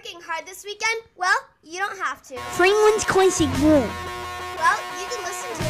working hard this weekend? Well, you don't have to. Franklin's Classic Rock. Well, you can listen to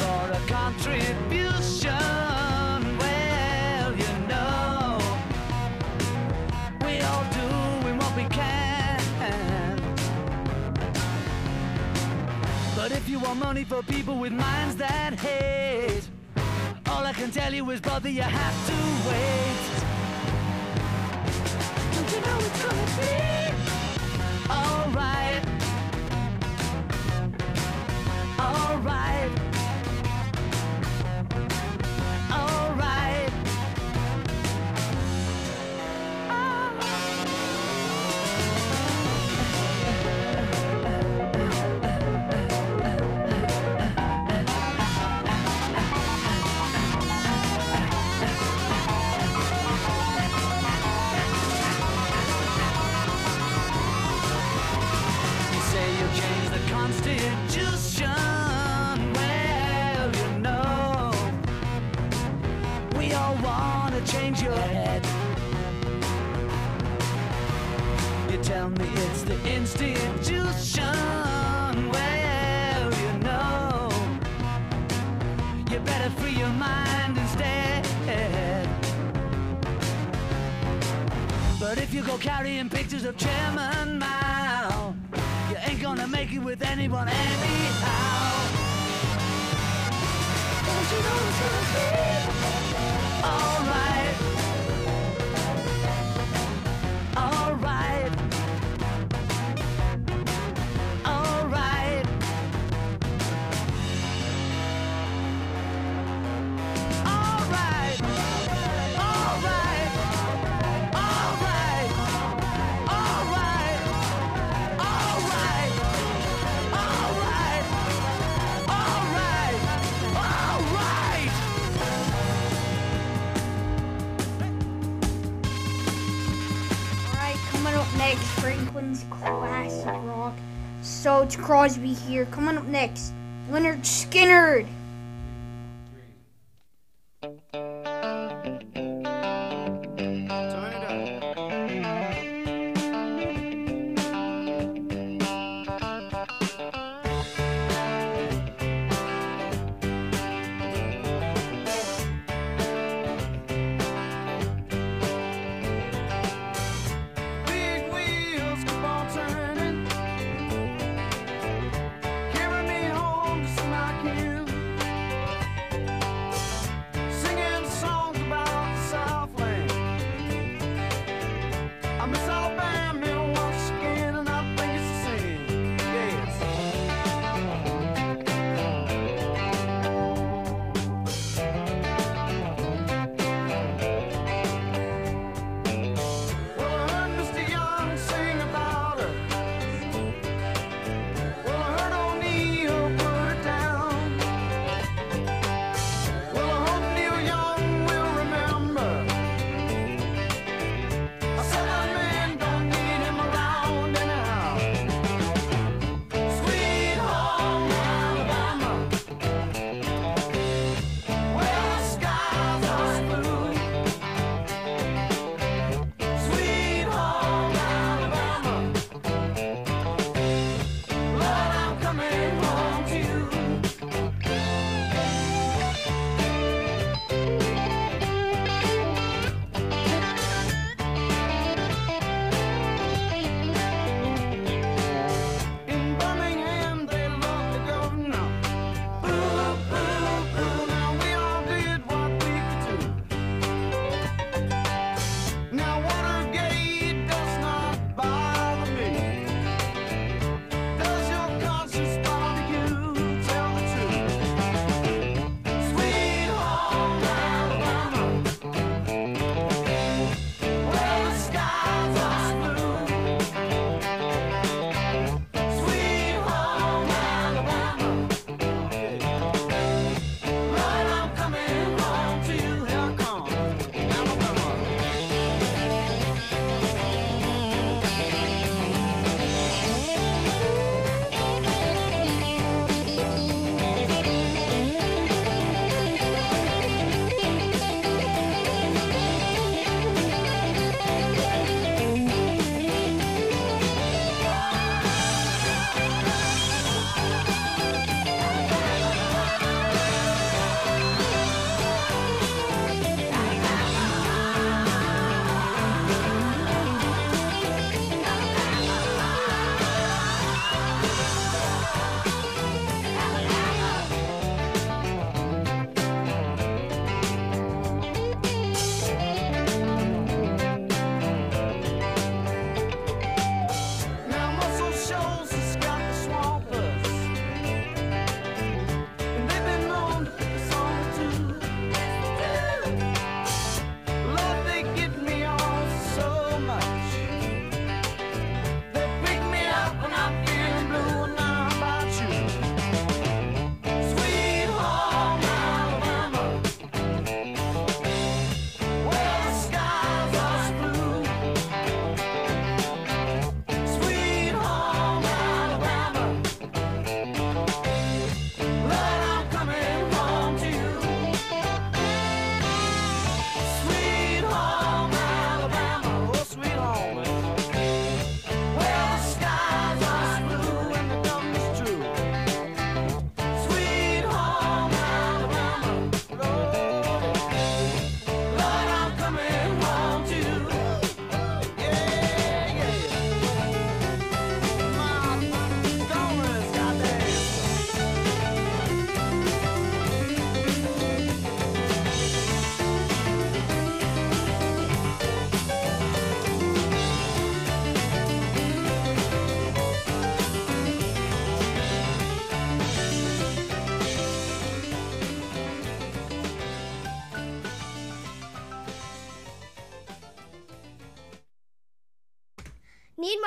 For a contribution. Well, you know, we all doing what we can. But if you want money for people with minds that hate, all I can tell you is, brother, you have to wait. Don't you know it's gonna be alright? Alright. Alright. Crosby here. Coming up next, Lynyrd Skynyrd.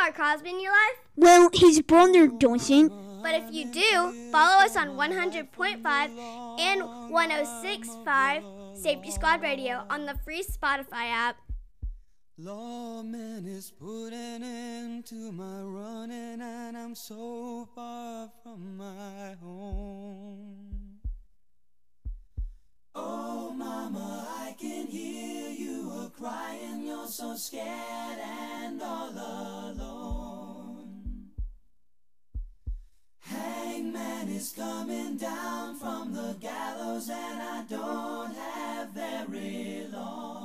Mark Crosby in your life? Well, his brother doesn't. But if you do, follow us on 100.5 and 106.5 Safety Squad Radio on the free Spotify app. Lawman is putting an end to my running, and I'm so far from my home. Oh, mama, I can hear you a crying. You're so scared and all alone. Hangman is coming down from the gallows, and I don't have very long.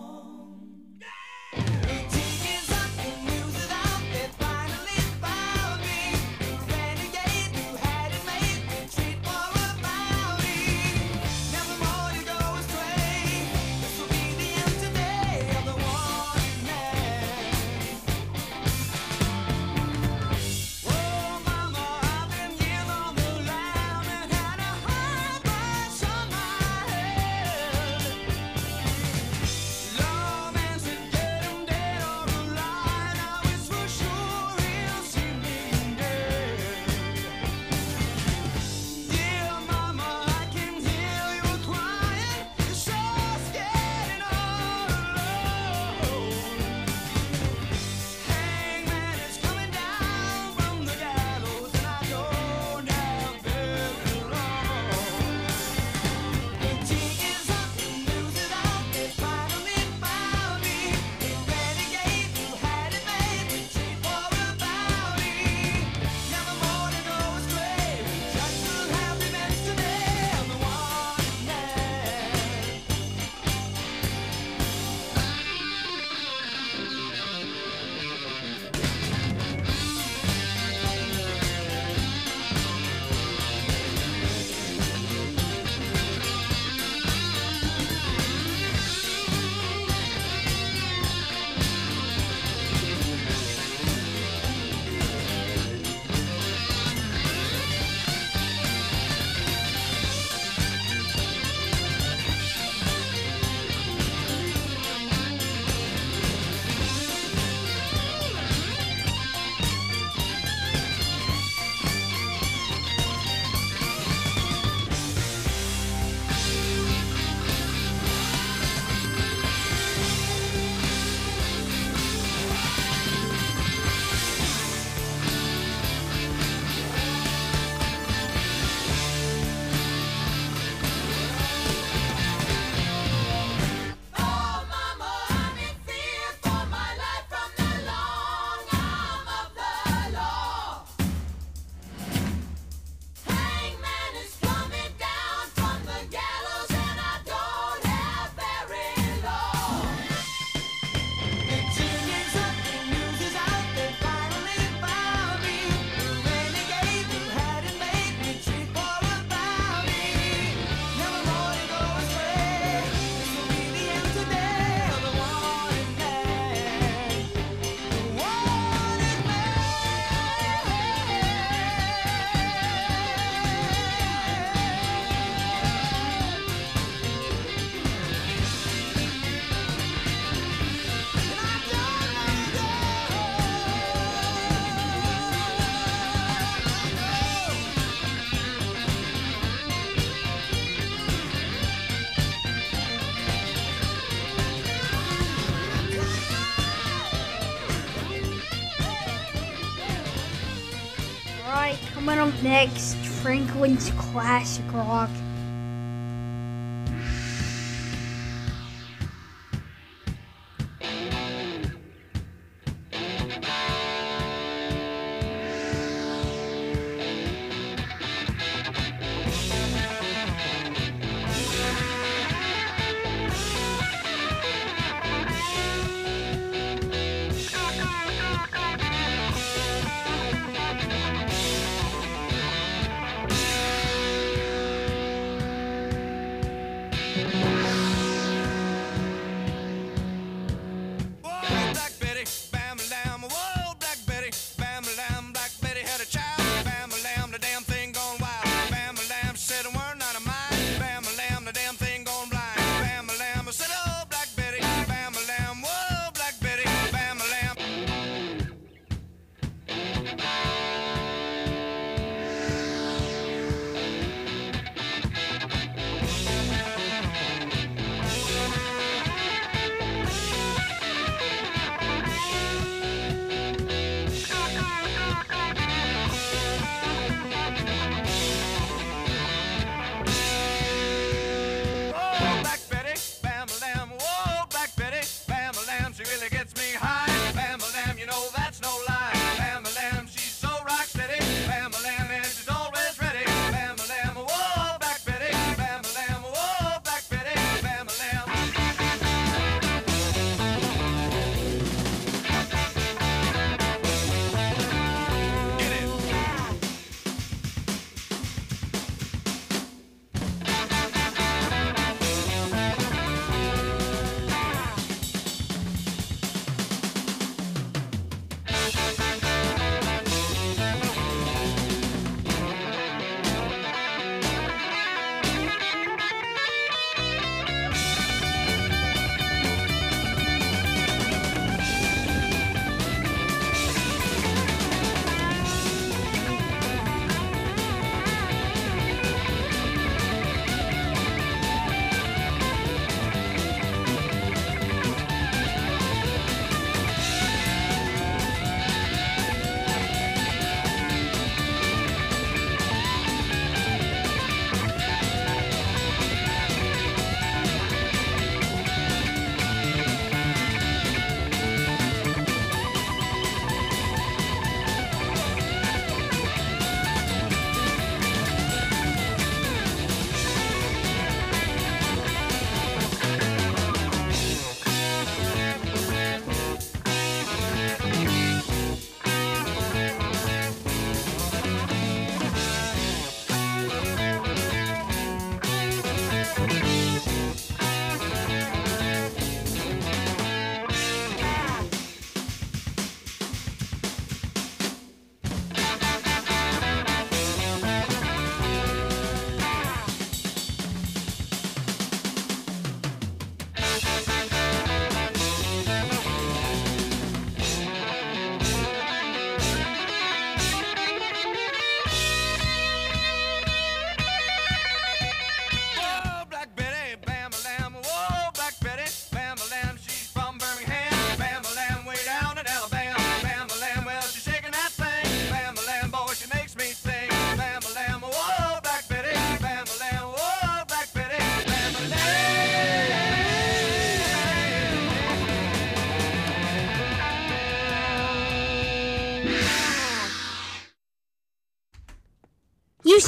Up next, Franklin's Classic Rock.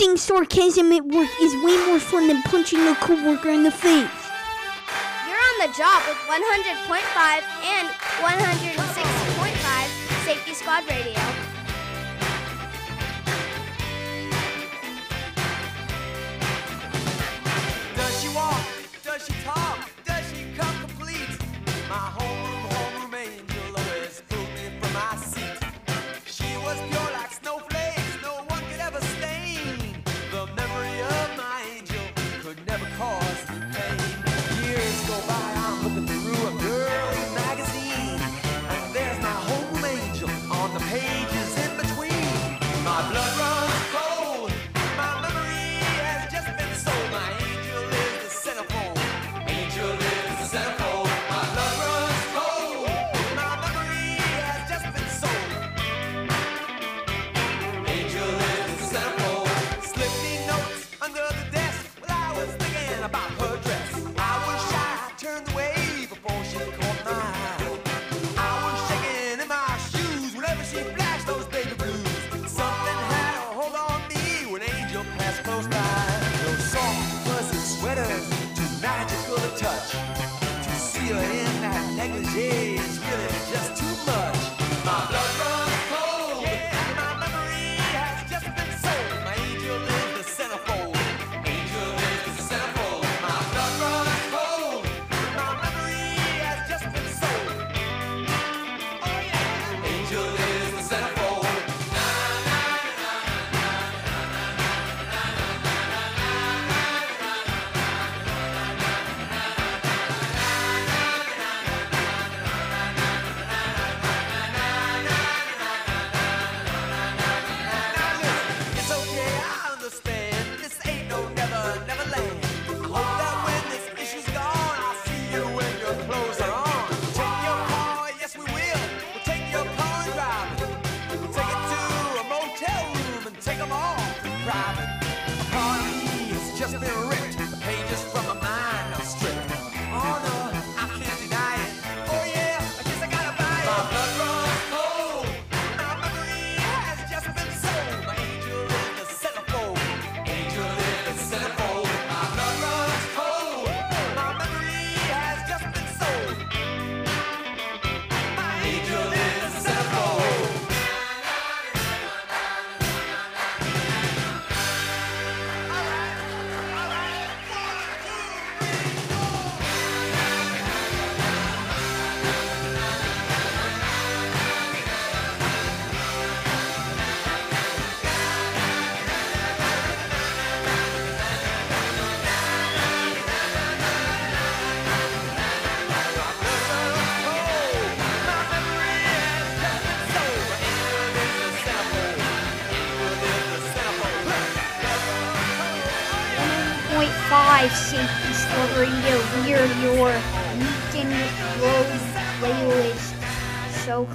Using sarcasm at work is way more fun than punching a coworker in the face. You're on the job with 100.5 and 100.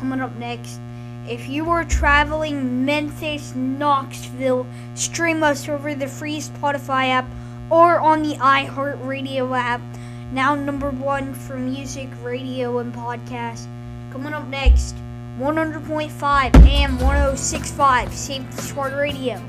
coming up next. If you are traveling Memphis, Knoxville, stream us over the free Spotify app or on the iHeartRadio app, now number one for music, radio, and podcast. Coming up next, 100.5 and 106.5, Save the Radio.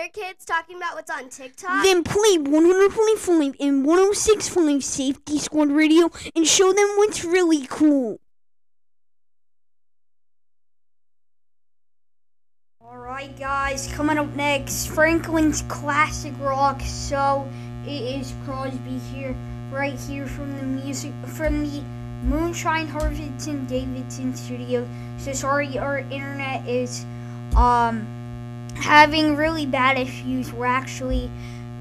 Your kids talking about what's on TikTok? Then play 100.5 and 106.5 Safety Squad Radio and show them what's really cool. Alright, guys, coming up next Franklin's Classic Rock. So it is Crosby here, right here from the music, from the Moonshine Harvardton Davidson studio. So sorry, our internet is um having really bad issues. We're actually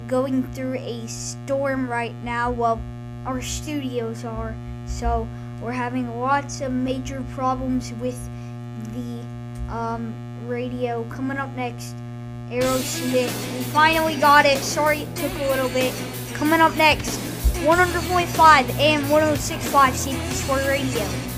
going through a storm right now. Well, our studios are. So we're having lots of major problems with the um, radio. Coming up next, Aerosmith. We finally got it. Sorry it took a little bit. Coming up next, 100.5 and 106.5 Safety Sport Radio.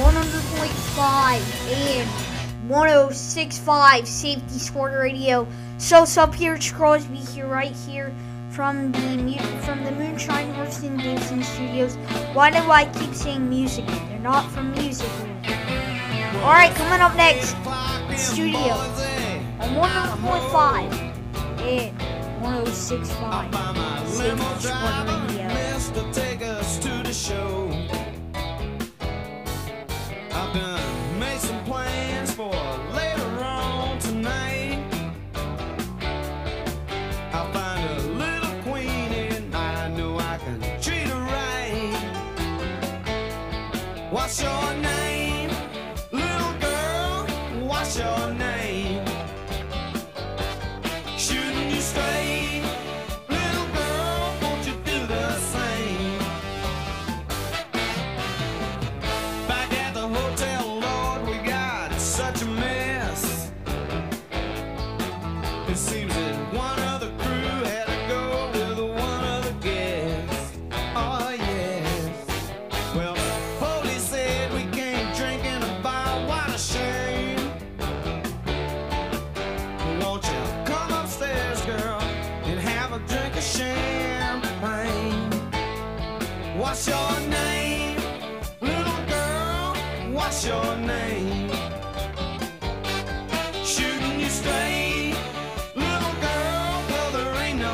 100.5 and 106.5 Safety sport Radio. So sub here, it's Crosby here, right here from the from the Moonshine Horse and Studios. Why do I keep saying music? They're not from music. All right, coming up next, Studio on 100.5 and 106.5 Safety Squad Radio.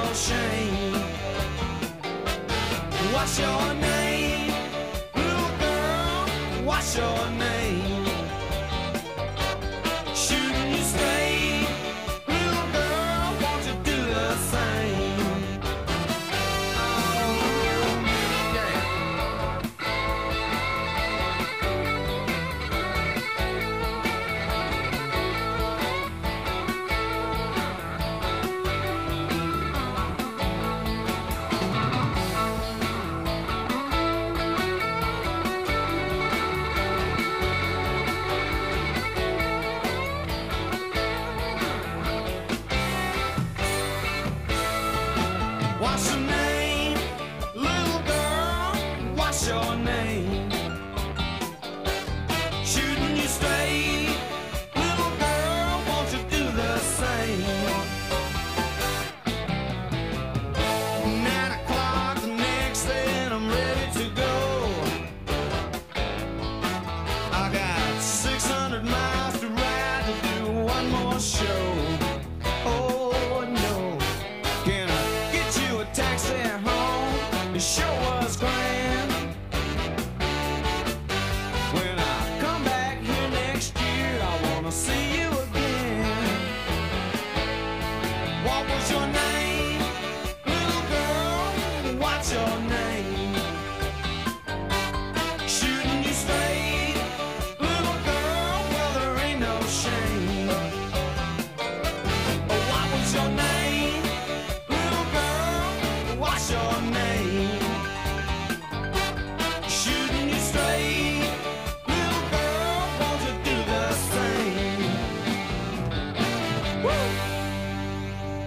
your shame? What's your name? Blue girl, what's your name?